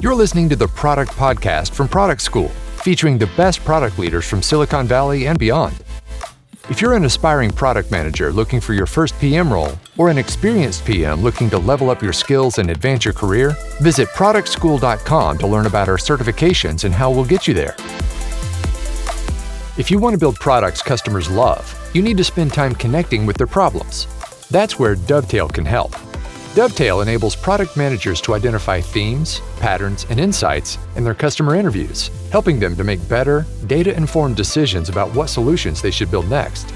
You're listening to the Product Podcast from Product School, featuring the best product leaders from Silicon Valley and beyond. If you're an aspiring product manager looking for your first PM role, or an experienced PM looking to level up your skills and advance your career, visit productschool.com to learn about our certifications and how we'll get you there. If you want to build products customers love, you need to spend time connecting with their problems. That's where Dovetail can help. Dovetail enables product managers to identify themes, patterns, and insights in their customer interviews, helping them to make better, data informed decisions about what solutions they should build next.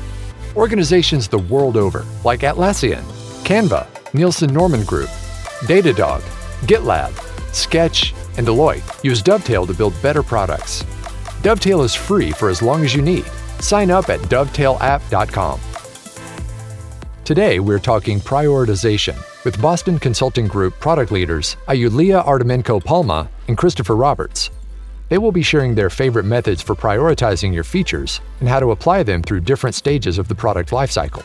Organizations the world over, like Atlassian, Canva, Nielsen Norman Group, Datadog, GitLab, Sketch, and Deloitte, use Dovetail to build better products. Dovetail is free for as long as you need. Sign up at dovetailapp.com. Today, we're talking prioritization with Boston Consulting Group product leaders Iuliia Artemenko Palma and Christopher Roberts. They will be sharing their favorite methods for prioritizing your features and how to apply them through different stages of the product lifecycle.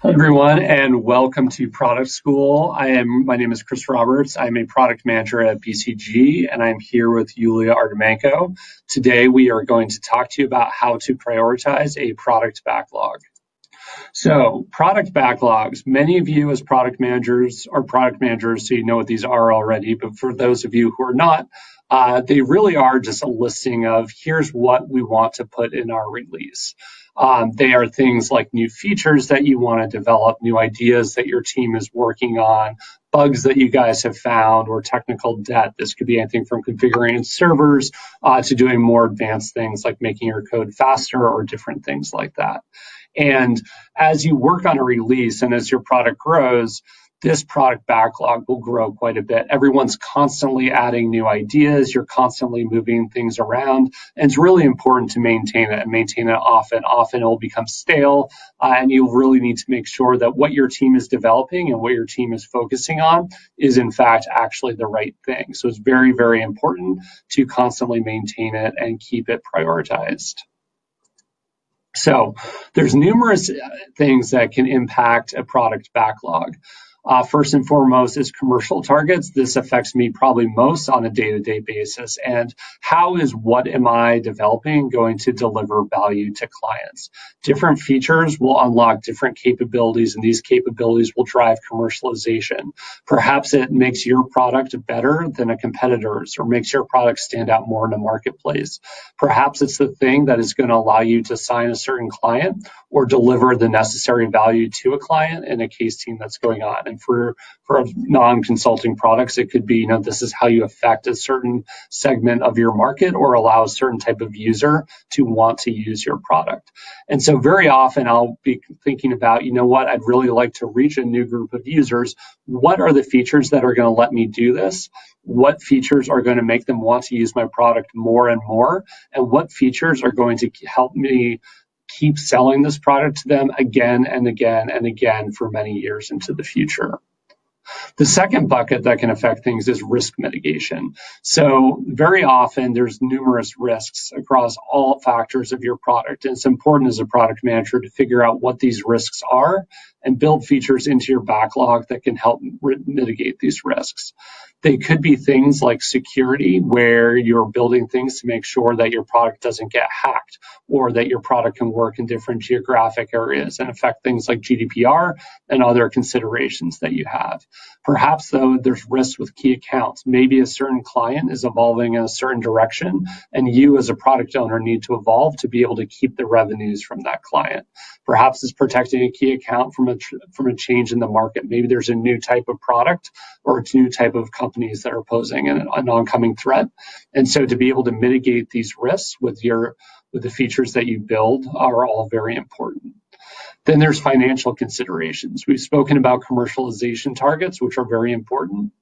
Hi everyone, and welcome to Product School. I am my name is Chris Roberts. I'm a product manager at BCG, and I'm here with Iuliia Artemenko. Today, we are going to talk to you about how to prioritize a product backlog. So, product backlogs. Many of you, as product managers, are product managers, so you know what these are already. But for those of you who are not, uh, they really are just a listing of here's what we want to put in our release. Um, they are things like new features that you want to develop, new ideas that your team is working on, bugs that you guys have found, or technical debt. This could be anything from configuring servers uh, to doing more advanced things like making your code faster or different things like that. And as you work on a release and as your product grows, this product backlog will grow quite a bit. Everyone's constantly adding new ideas. You're constantly moving things around. And it's really important to maintain it and maintain it often. Often it will become stale. Uh, and you really need to make sure that what your team is developing and what your team is focusing on is, in fact, actually the right thing. So it's very, very important to constantly maintain it and keep it prioritized. So there's numerous things that can impact a product backlog. Uh, first and foremost is commercial targets. This affects me probably most on a day-to-day basis. And how is what am I developing going to deliver value to clients? Different features will unlock different capabilities, and these capabilities will drive commercialization. Perhaps it makes your product better than a competitor's or makes your product stand out more in the marketplace. Perhaps it's the thing that is going to allow you to sign a certain client or deliver the necessary value to a client in a case team that's going on. And for for non-consulting products, it could be, you know, this is how you affect a certain segment of your market or allow a certain type of user to want to use your product. And so very often I'll be thinking about, you know what, I'd really like to reach a new group of users. What are the features that are going to let me do this? What features are going to make them want to use my product more and more? And what features are going to help me keep selling this product to them again and again and again for many years into the future. The second bucket that can affect things is risk mitigation. So very often there's numerous risks across all factors of your product. And it's important as a product manager to figure out what these risks are and build features into your backlog that can help mitigate these risks. They could be things like security, where you're building things to make sure that your product doesn't get hacked or that your product can work in different geographic areas and affect things like GDPR and other considerations that you have. Perhaps, though, there's risks with key accounts. Maybe a certain client is evolving in a certain direction, and you, as a product owner, need to evolve to be able to keep the revenues from that client. Perhaps it's protecting a key account from a from a change in the market. Maybe there's a new type of product or a new type of company companies that are posing an, an oncoming threat. And so to be able to mitigate these risks with your with the features that you build are all very important. Then there's financial considerations. We've spoken about commercialization targets, which are very important.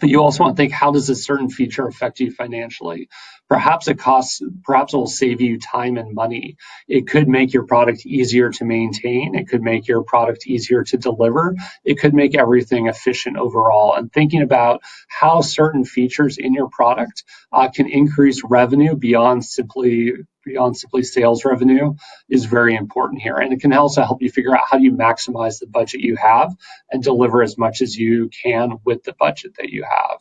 But you also want to think how does a certain feature affect you financially? Perhaps it costs, perhaps it will save you time and money. It could make your product easier to maintain. It could make your product easier to deliver. It could make everything efficient overall. And thinking about how certain features in your product uh, can increase revenue beyond simply beyond simply sales revenue is very important here. And it can also help you figure out how do you maximize the budget you have and deliver as much as you can with the budget that you have.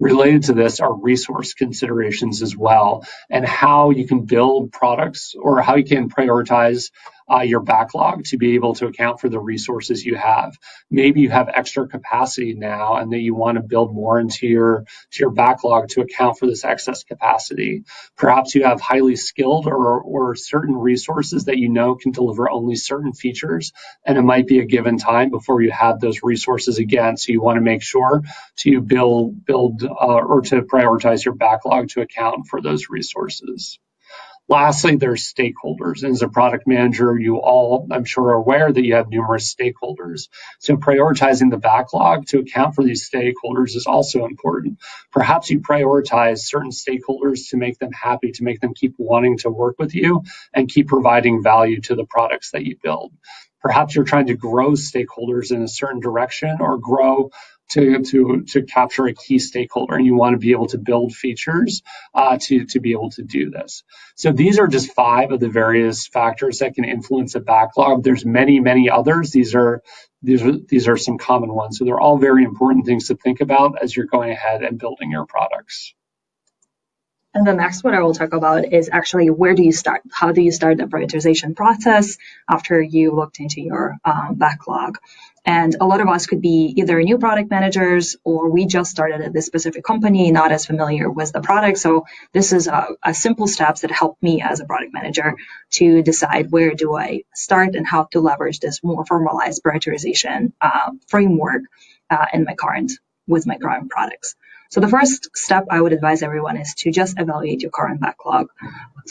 Related to this are resource considerations as well, and how you can build products or how you can prioritize uh, your backlog to be able to account for the resources you have. Maybe you have extra capacity now and that you want to build more into your to your backlog to account for this excess capacity. Perhaps you have highly skilled or, or certain resources that you know can deliver only certain features, and it might be a given time before you have those resources again. So you want to make sure to build build uh, or to prioritize your backlog to account for those resources. Lastly, there's stakeholders. And as a product manager, you all, I'm sure, are aware that you have numerous stakeholders. So prioritizing the backlog to account for these stakeholders is also important. Perhaps you prioritize certain stakeholders to make them happy, to make them keep wanting to work with you and keep providing value to the products that you build. Perhaps you're trying to grow stakeholders in a certain direction or grow to, to, to capture a key stakeholder and you want to be able to build features uh, to, to be able to do this. So these are just five of the various factors that can influence a backlog. There's many, many others. These are these are these are some common ones. So they're all very important things to think about as you're going ahead and building your products. And the next one I will talk about is actually where do you start? How do you start the prioritization process after you looked into your um, backlog? And a lot of us could be either new product managers or we just started at this specific company, not as familiar with the product. So this is a, a simple steps that help me as a product manager to decide where do I start and how to leverage this more formalized prioritization uh, framework uh, in my current with my current products. So the first step I would advise everyone is to just evaluate your current backlog.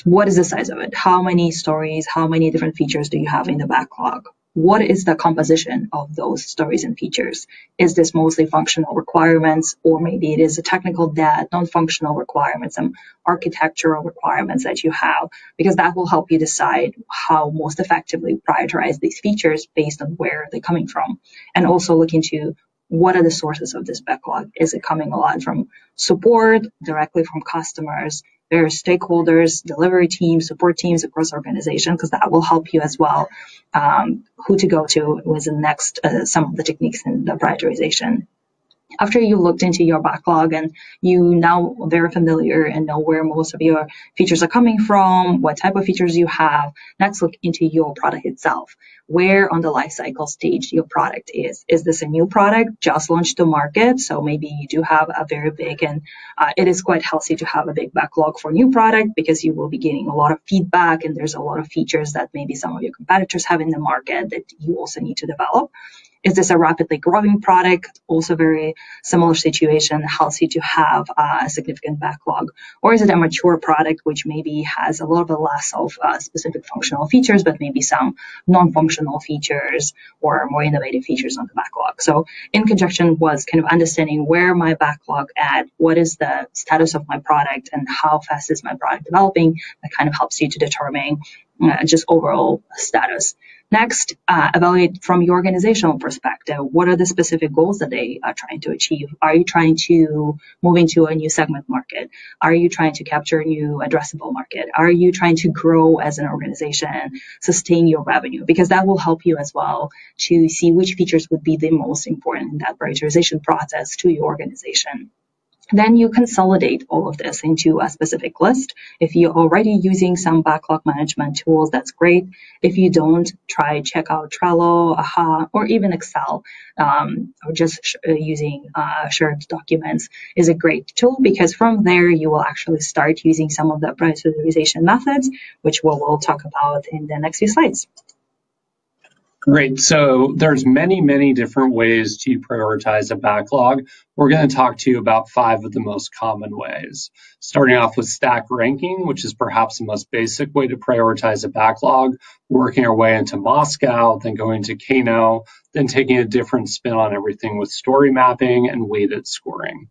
What is the size of it? How many stories? How many different features do you have in the backlog? What is the composition of those stories and features? Is this mostly functional requirements, or maybe it is a technical debt, non-functional requirements, some architectural requirements that you have, because that will help you decide how most effectively prioritize these features based on where they're coming from. And also look into what are the sources of this backlog? Is it coming a lot from support, directly from customers, various stakeholders, delivery teams, support teams across organization, because that will help you as well. Um, who to go to with the next, uh, some of the techniques in the prioritization after you looked into your backlog and you now very familiar and know where most of your features are coming from, what type of features you have, next look into your product itself. Where on the life cycle stage your product is. Is this a new product just launched to market? So maybe you do have a very big and uh, it is quite healthy to have a big backlog for new product because you will be getting a lot of feedback and there's a lot of features that maybe some of your competitors have in the market that you also need to develop. Is this a rapidly growing product? Also very similar situation, healthy to have a significant backlog. Or is it a mature product which maybe has a little bit less of uh, specific functional features, but maybe some non-functional features or more innovative features on the backlog? So in conjunction was kind of understanding where my backlog at, what is the status of my product and how fast is my product developing, that kind of helps you to determine uh, just overall status. Next, uh, evaluate from your organizational perspective. What are the specific goals that they are trying to achieve? Are you trying to move into a new segment market? Are you trying to capture a new addressable market? Are you trying to grow as an organization, sustain your revenue? Because that will help you as well to see which features would be the most important in that prioritization process to your organization. Then you consolidate all of this into a specific list. If you're already using some backlog management tools, that's great. If you don't, try check out Trello, Aha, or even Excel, um, or just sh- uh, using uh, shared documents is a great tool because from there you will actually start using some of the prioritization methods, which we'll, we'll talk about in the next few slides. Great. So there's many, many different ways to prioritize a backlog. We're going to talk to you about five of the most common ways. Starting off with stack ranking, which is perhaps the most basic way to prioritize a backlog, working our way into MoSCoW, then going to Kano, then taking a different spin on everything with story mapping and weighted scoring.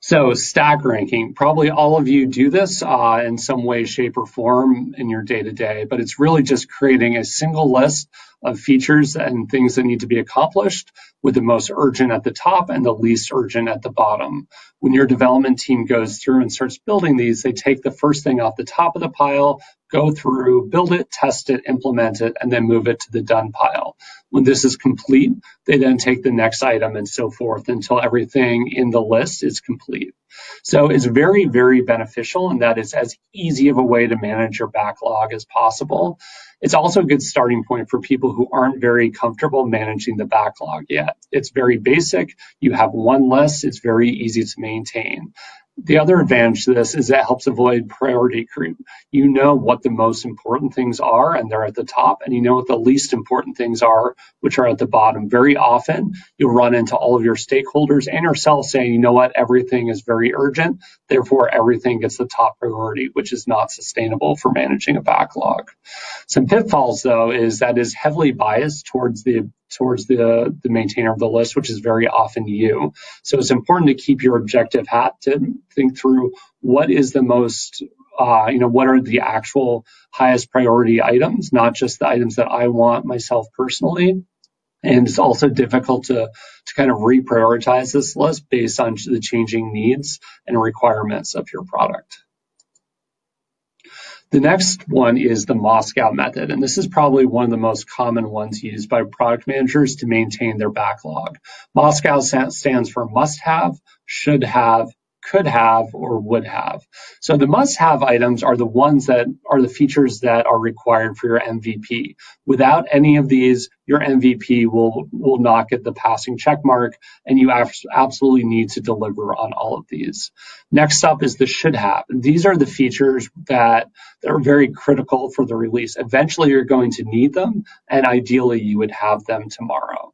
So stack ranking, probably all of you do this uh, in some way, shape, or form in your day to day, but it's really just creating a single list of features and things that need to be accomplished with the most urgent at the top and the least urgent at the bottom. When your development team goes through and starts building these, they take the first thing off the top of the pile, go through, build it, test it, implement it, and then move it to the done pile. When this is complete, they then take the next item and so forth until everything in the list is complete. So it's very, very beneficial and that is as easy of a way to manage your backlog as possible. It's also a good starting point for people who aren't very comfortable managing the backlog yet. It's very basic. You have one list. It's very easy to maintain. The other advantage to this is it helps avoid priority creep. You know what the most important things are, and they're at the top, and you know what the least important things are, which are at the bottom. Very often, you'll run into all of your stakeholders and yourself saying, you know what, everything is very urgent, therefore, everything gets the top priority, which is not sustainable for managing a backlog. Some pitfalls, though, is that is heavily biased towards the towards the, the maintainer of the list, which is very often you. So it's important to keep your objective hat to think through what is the most uh, you know, what are the actual highest priority items, not just the items that I want myself personally. And it's also difficult to, to kind of reprioritize this list based on the changing needs and requirements of your product. The next one is the MoSCoW method, and this is probably one of the most common ones used by product managers to maintain their backlog. MoSCoW stands for must have, should have, could have or would have. So the must have items are the ones that are the features that are required for your MVP. Without any of these, your MVP will, will not get the passing check mark and you absolutely need to deliver on all of these. Next up is the should have. These are the features that, that are very critical for the release. Eventually you're going to need them and ideally you would have them tomorrow.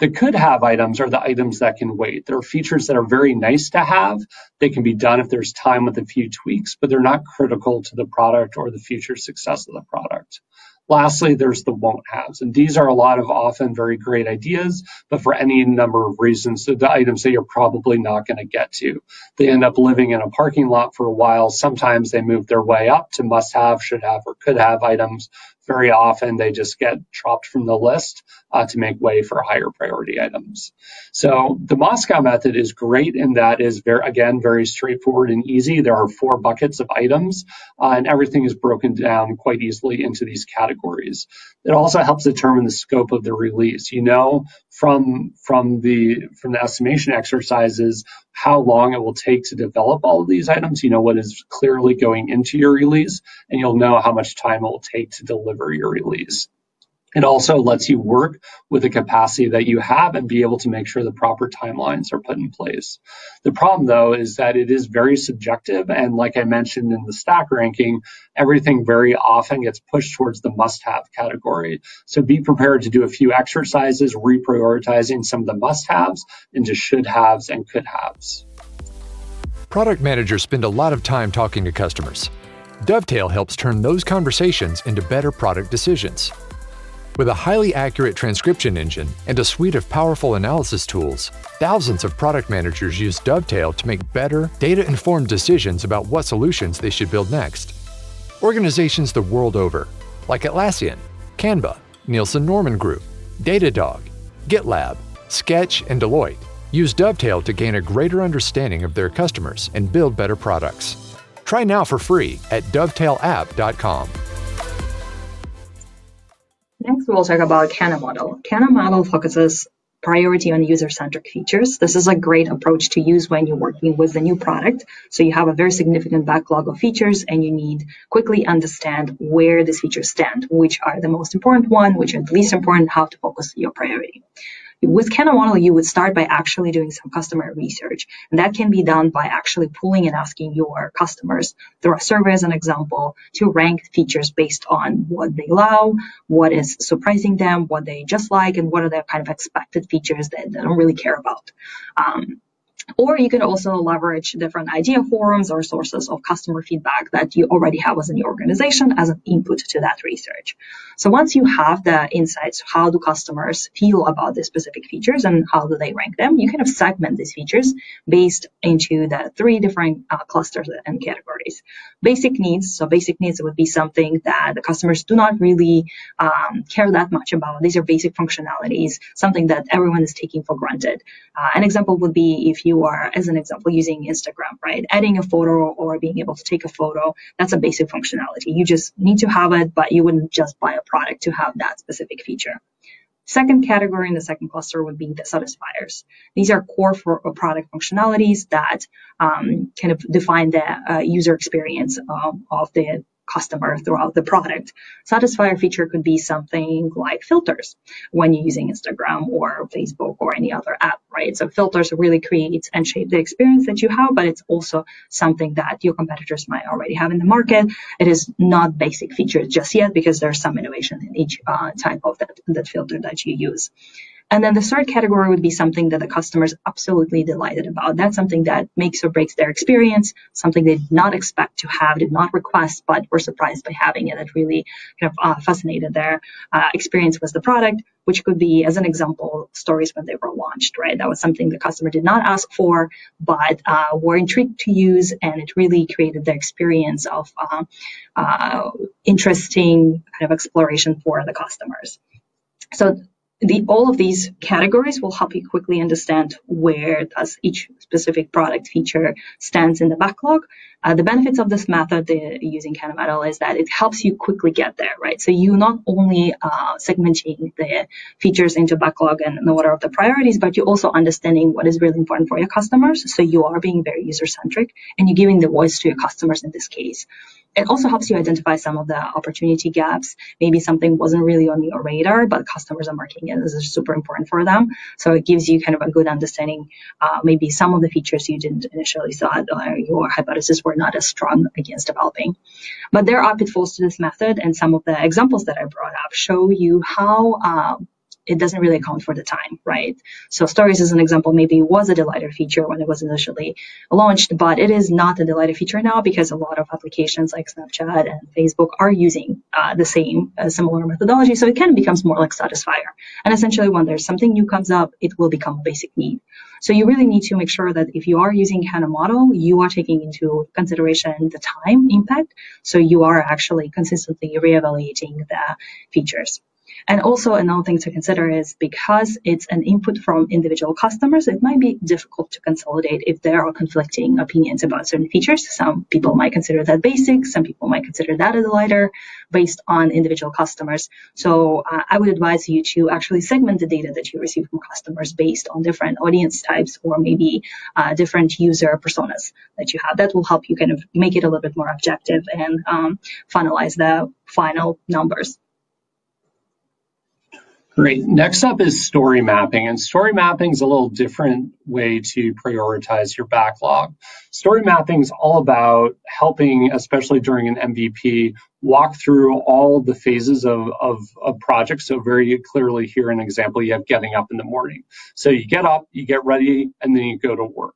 The could have items are the items that can wait. There are features that are very nice to have. They can be done if there's time with a few tweaks, but they're not critical to the product or the future success of the product. Lastly, there's the won't haves. And these are a lot of often very great ideas, but for any number of reasons, the items that you're probably not going to get to. They end up living in a parking lot for a while. Sometimes they move their way up to must have, should have, or could have items very often they just get dropped from the list uh, to make way for higher priority items. So the MoSCoW method is great in that is very again very straightforward and easy. There are four buckets of items, uh, and everything is broken down quite easily into these categories. It also helps determine the scope of the release. You know from from the from the estimation exercises how long it will take to develop all of these items. You know what is clearly going into your release, and you'll know how much time it will take to deliver your release. It also lets you work with the capacity that you have and be able to make sure the proper timelines are put in place. The problem, though, is that it is very subjective. And like I mentioned in the stack ranking, everything very often gets pushed towards the must have category. So be prepared to do a few exercises reprioritizing some of the must haves into should haves and could haves. Product managers spend a lot of time talking to customers. Dovetail helps turn those conversations into better product decisions. With a highly accurate transcription engine and a suite of powerful analysis tools, thousands of product managers use Dovetail to make better, data informed decisions about what solutions they should build next. Organizations the world over, like Atlassian, Canva, Nielsen Norman Group, Datadog, GitLab, Sketch, and Deloitte, use Dovetail to gain a greater understanding of their customers and build better products. Try now for free at dovetailApp.com. Next, we'll talk about Kano model. Kano model focuses priority on user-centric features. This is a great approach to use when you're working with a new product. So you have a very significant backlog of features and you need quickly understand where these features stand, which are the most important one, which are the least important, how to focus your priority. With Model, you would start by actually doing some customer research. And that can be done by actually pulling and asking your customers through a survey as an example to rank features based on what they allow, what is surprising them, what they just like, and what are the kind of expected features that they don't really care about. Um, Or you can also leverage different idea forums or sources of customer feedback that you already have as an organization as an input to that research. So once you have the insights, how do customers feel about the specific features and how do they rank them, you kind of segment these features based into the three different uh, clusters and categories. Basic needs. So basic needs would be something that the customers do not really um, care that much about. These are basic functionalities, something that everyone is taking for granted. Uh, an example would be if you are, as an example, using Instagram, right? Adding a photo or being able to take a photo, that's a basic functionality. You just need to have it, but you wouldn't just buy a product to have that specific feature. Second category in the second cluster would be the satisfiers. These are core for product functionalities that um, kind of define the uh, user experience um, of the customer throughout the product. Satisfier feature could be something like filters when you're using Instagram or Facebook or any other app, right? So filters really create and shape the experience that you have, but it's also something that your competitors might already have in the market. It is not basic features just yet because there's some innovation in each uh, type of that, that filter that you use. And then the third category would be something that the customer is absolutely delighted about. That's something that makes or breaks their experience, something they did not expect to have, did not request, but were surprised by having it. That really kind of uh, fascinated their uh, experience with the product, which could be, as an example, stories when they were launched, right? That was something the customer did not ask for, but uh, were intrigued to use, and it really created the experience of uh, uh, interesting kind of exploration for the customers. So the, all of these categories will help you quickly understand where does each specific product feature stands in the backlog. Uh, the benefits of this method the, using Kano model is that it helps you quickly get there, right? So you not only uh, segmenting the features into backlog and in order of the priorities, but you're also understanding what is really important for your customers. So you are being very user centric and you're giving the voice to your customers in this case it also helps you identify some of the opportunity gaps. Maybe something wasn't really on your radar, but customers are marking it as super important for them. So it gives you kind of a good understanding. Uh, maybe some of the features you didn't initially thought uh, your hypothesis were not as strong against developing. But there are pitfalls to this method, and some of the examples that I brought up show you how uh, it doesn't really account for the time, right? So stories as an example maybe was a delighter feature when it was initially launched, but it is not a delighter feature now because a lot of applications like Snapchat and Facebook are using uh, the same uh, similar methodology. So it kind of becomes more like Satisfier. And essentially when there's something new comes up, it will become a basic need. So you really need to make sure that if you are using Kano model, you are taking into consideration the time impact. So you are actually consistently reevaluating the features. And also another thing to consider is because it's an input from individual customers, it might be difficult to consolidate if there are conflicting opinions about certain features. Some people might consider that basic, some people might consider that a lighter based on individual customers. So uh, I would advise you to actually segment the data that you receive from customers based on different audience types or maybe uh, different user personas that you have. That will help you kind of make it a little bit more objective and um, finalize the final numbers. Great. Next up is story mapping. And story mapping is a little different way to prioritize your backlog. Story mapping is all about helping, especially during an MVP, walk through all the phases of, of a project. So very clearly here an example, you have getting up in the morning. So you get up, you get ready, and then you go to work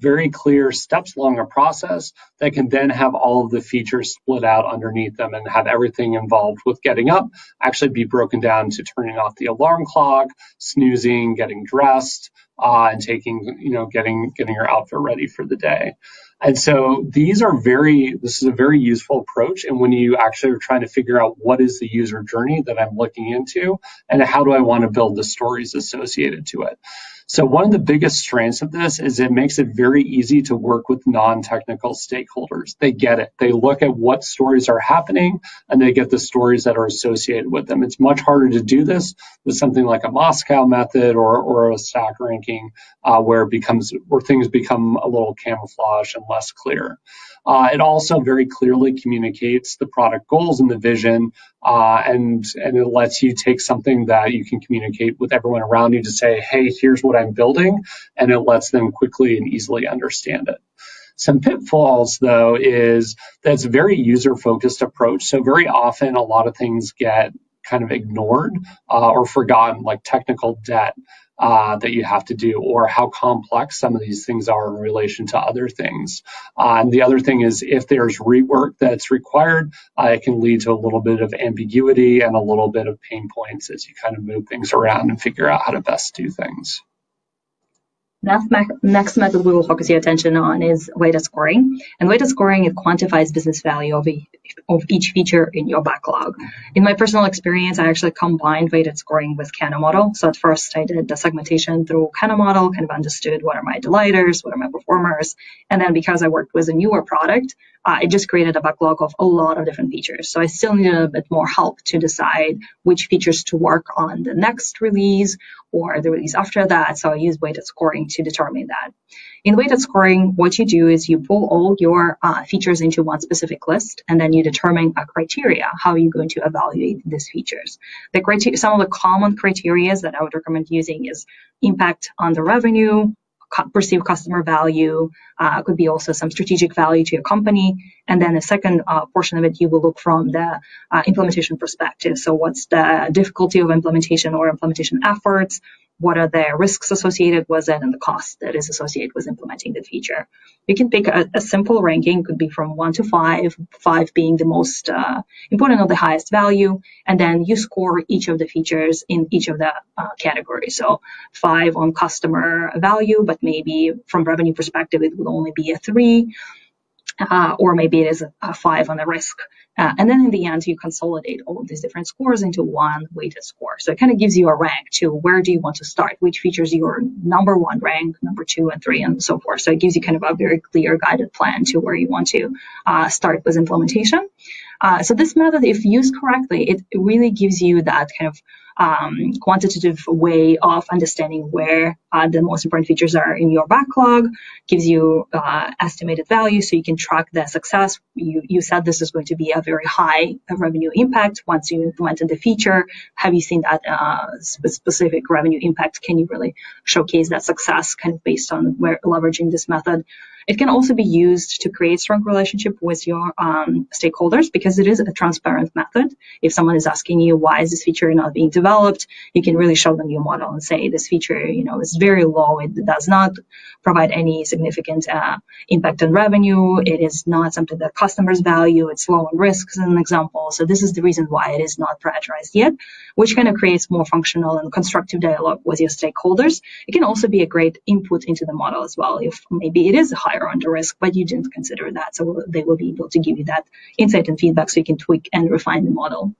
very clear steps along a process that can then have all of the features split out underneath them and have everything involved with getting up actually be broken down to turning off the alarm clock, snoozing, getting dressed, uh, and taking, you know, getting getting your outfit ready for the day. And so these are very, this is a very useful approach. And when you actually are trying to figure out what is the user journey that I'm looking into and how do I want to build the stories associated to it. So one of the biggest strengths of this is it makes it very easy to work with non-technical stakeholders. They get it. They look at what stories are happening and they get the stories that are associated with them. It's much harder to do this with something like a MoSCoW method or, or a stack ranking uh, where it becomes where things become a little camouflage and less clear. Uh, it also very clearly communicates the product goals and the vision, uh, and and it lets you take something that you can communicate with everyone around you to say, hey, here's what I'm building, and it lets them quickly and easily understand it. Some pitfalls, though, is that's a very user focused approach. So very often, a lot of things get kind of ignored uh, or forgotten, like technical debt uh, that you have to do, or how complex some of these things are in relation to other things. Uh, and the other thing is, if there's rework that's required, uh, it can lead to a little bit of ambiguity and a little bit of pain points as you kind of move things around and figure out how to best do things. Next method we will focus your attention on is weighted scoring. And weighted scoring, it quantifies business value of, a, of each feature in your backlog. In my personal experience, I actually combined weighted scoring with Kano model. So at first I did the segmentation through Kano model, kind of understood what are my delighters, what are my performers. And then because I worked with a newer product, uh, it just created a backlog of a lot of different features. So I still needed a bit more help to decide which features to work on the next release or the release after that. So I use weighted scoring to determine that. In weighted scoring, what you do is you pull all your uh, features into one specific list, and then you determine a criteria how you're going to evaluate these features. The criteria, some of the common criteria that I would recommend using is impact on the revenue, perceived customer value, uh, could be also some strategic value to your company. And then the second uh, portion of it, you will look from the uh, implementation perspective. So what's the difficulty of implementation or implementation efforts? What are the risks associated with it and the cost that is associated with implementing the feature. You can pick a, a simple ranking, could be from one to five, five being the most uh, important or the highest value, and then you score each of the features in each of the uh, categories. So five on customer value, but maybe from revenue perspective, it would only be a three. Uh, or maybe it is a, five on the risk uh, and then in the end, you consolidate all of these different scores into one weighted score. So it kind of gives you a rank to where do you want to start, which features your number one rank, number two and three, and so forth. So it gives you kind of a very clear guided plan to where you want to uh, start with implementation. Uh, so this method, if used correctly, it really gives you that kind of um, quantitative way of understanding where uh, the most important features are in your backlog, gives you uh, estimated value so you can track the success. You, you said this is going to be a very high revenue impact once you implemented the feature. Have you seen that uh, specific revenue impact? Can you really showcase that success kind of based on where leveraging this method? It can also be used to create strong relationship with your um, stakeholders because it is a transparent method. If someone is asking you why is this feature not being developed, you can really show them your model and say this feature, you know, is very low. It does not provide any significant uh, impact on revenue. It is not something that customers value. It's low in risk, as an example. So this is the reason why it is not prioritized yet, which kind of creates more functional and constructive dialogue with your stakeholders. It can also be a great input into the model as well. If maybe it is higher higher under risk, but you didn't consider that. So they will be able to give you that insight and feedback so you can tweak and refine the model.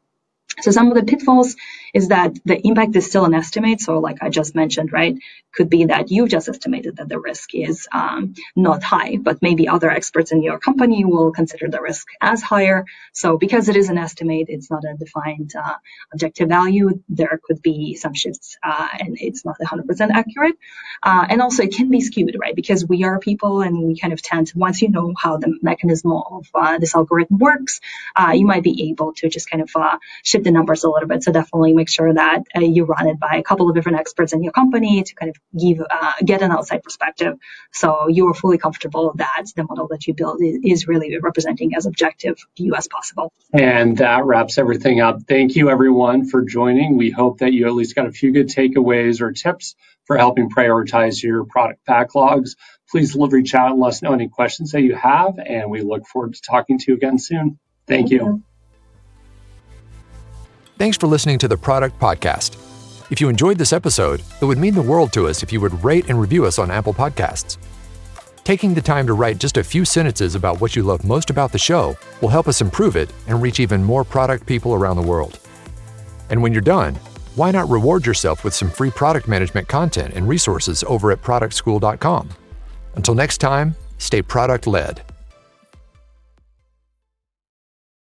So some of the pitfalls is that the impact is still an estimate. So like I just mentioned, right, could be that you've just estimated that the risk is um, not high, but maybe other experts in your company will consider the risk as higher. So because it is an estimate, it's not a defined uh, objective value. There could be some shifts, uh, and it's not 100% accurate. Uh, and also it can be skewed, right? Because we are people, and we kind of tend to once you know how the mechanism of uh, this algorithm works, uh, you might be able to just kind of uh, shift the numbers a little bit. So definitely make sure that uh, you run it by a couple of different experts in your company to kind of give uh, get an outside perspective, so you are fully comfortable that the model that you build is really representing as objective view as possible. And that wraps everything up. Thank you everyone for joining. We hope that you at least got a few good takeaways or tips for helping prioritize your product backlogs. Please reach out and let us know any questions that you have, and we look forward to talking to you again soon. Thank, Thank you. you. Thanks for listening to the Product Podcast. If you enjoyed this episode, it would mean the world to us if you would rate and review us on Apple Podcasts. Taking the time to write just a few sentences about what you love most about the show will help us improve it and reach even more product people around the world. And when you're done, why not reward yourself with some free product management content and resources over at productschool.com? Until next time, stay product led.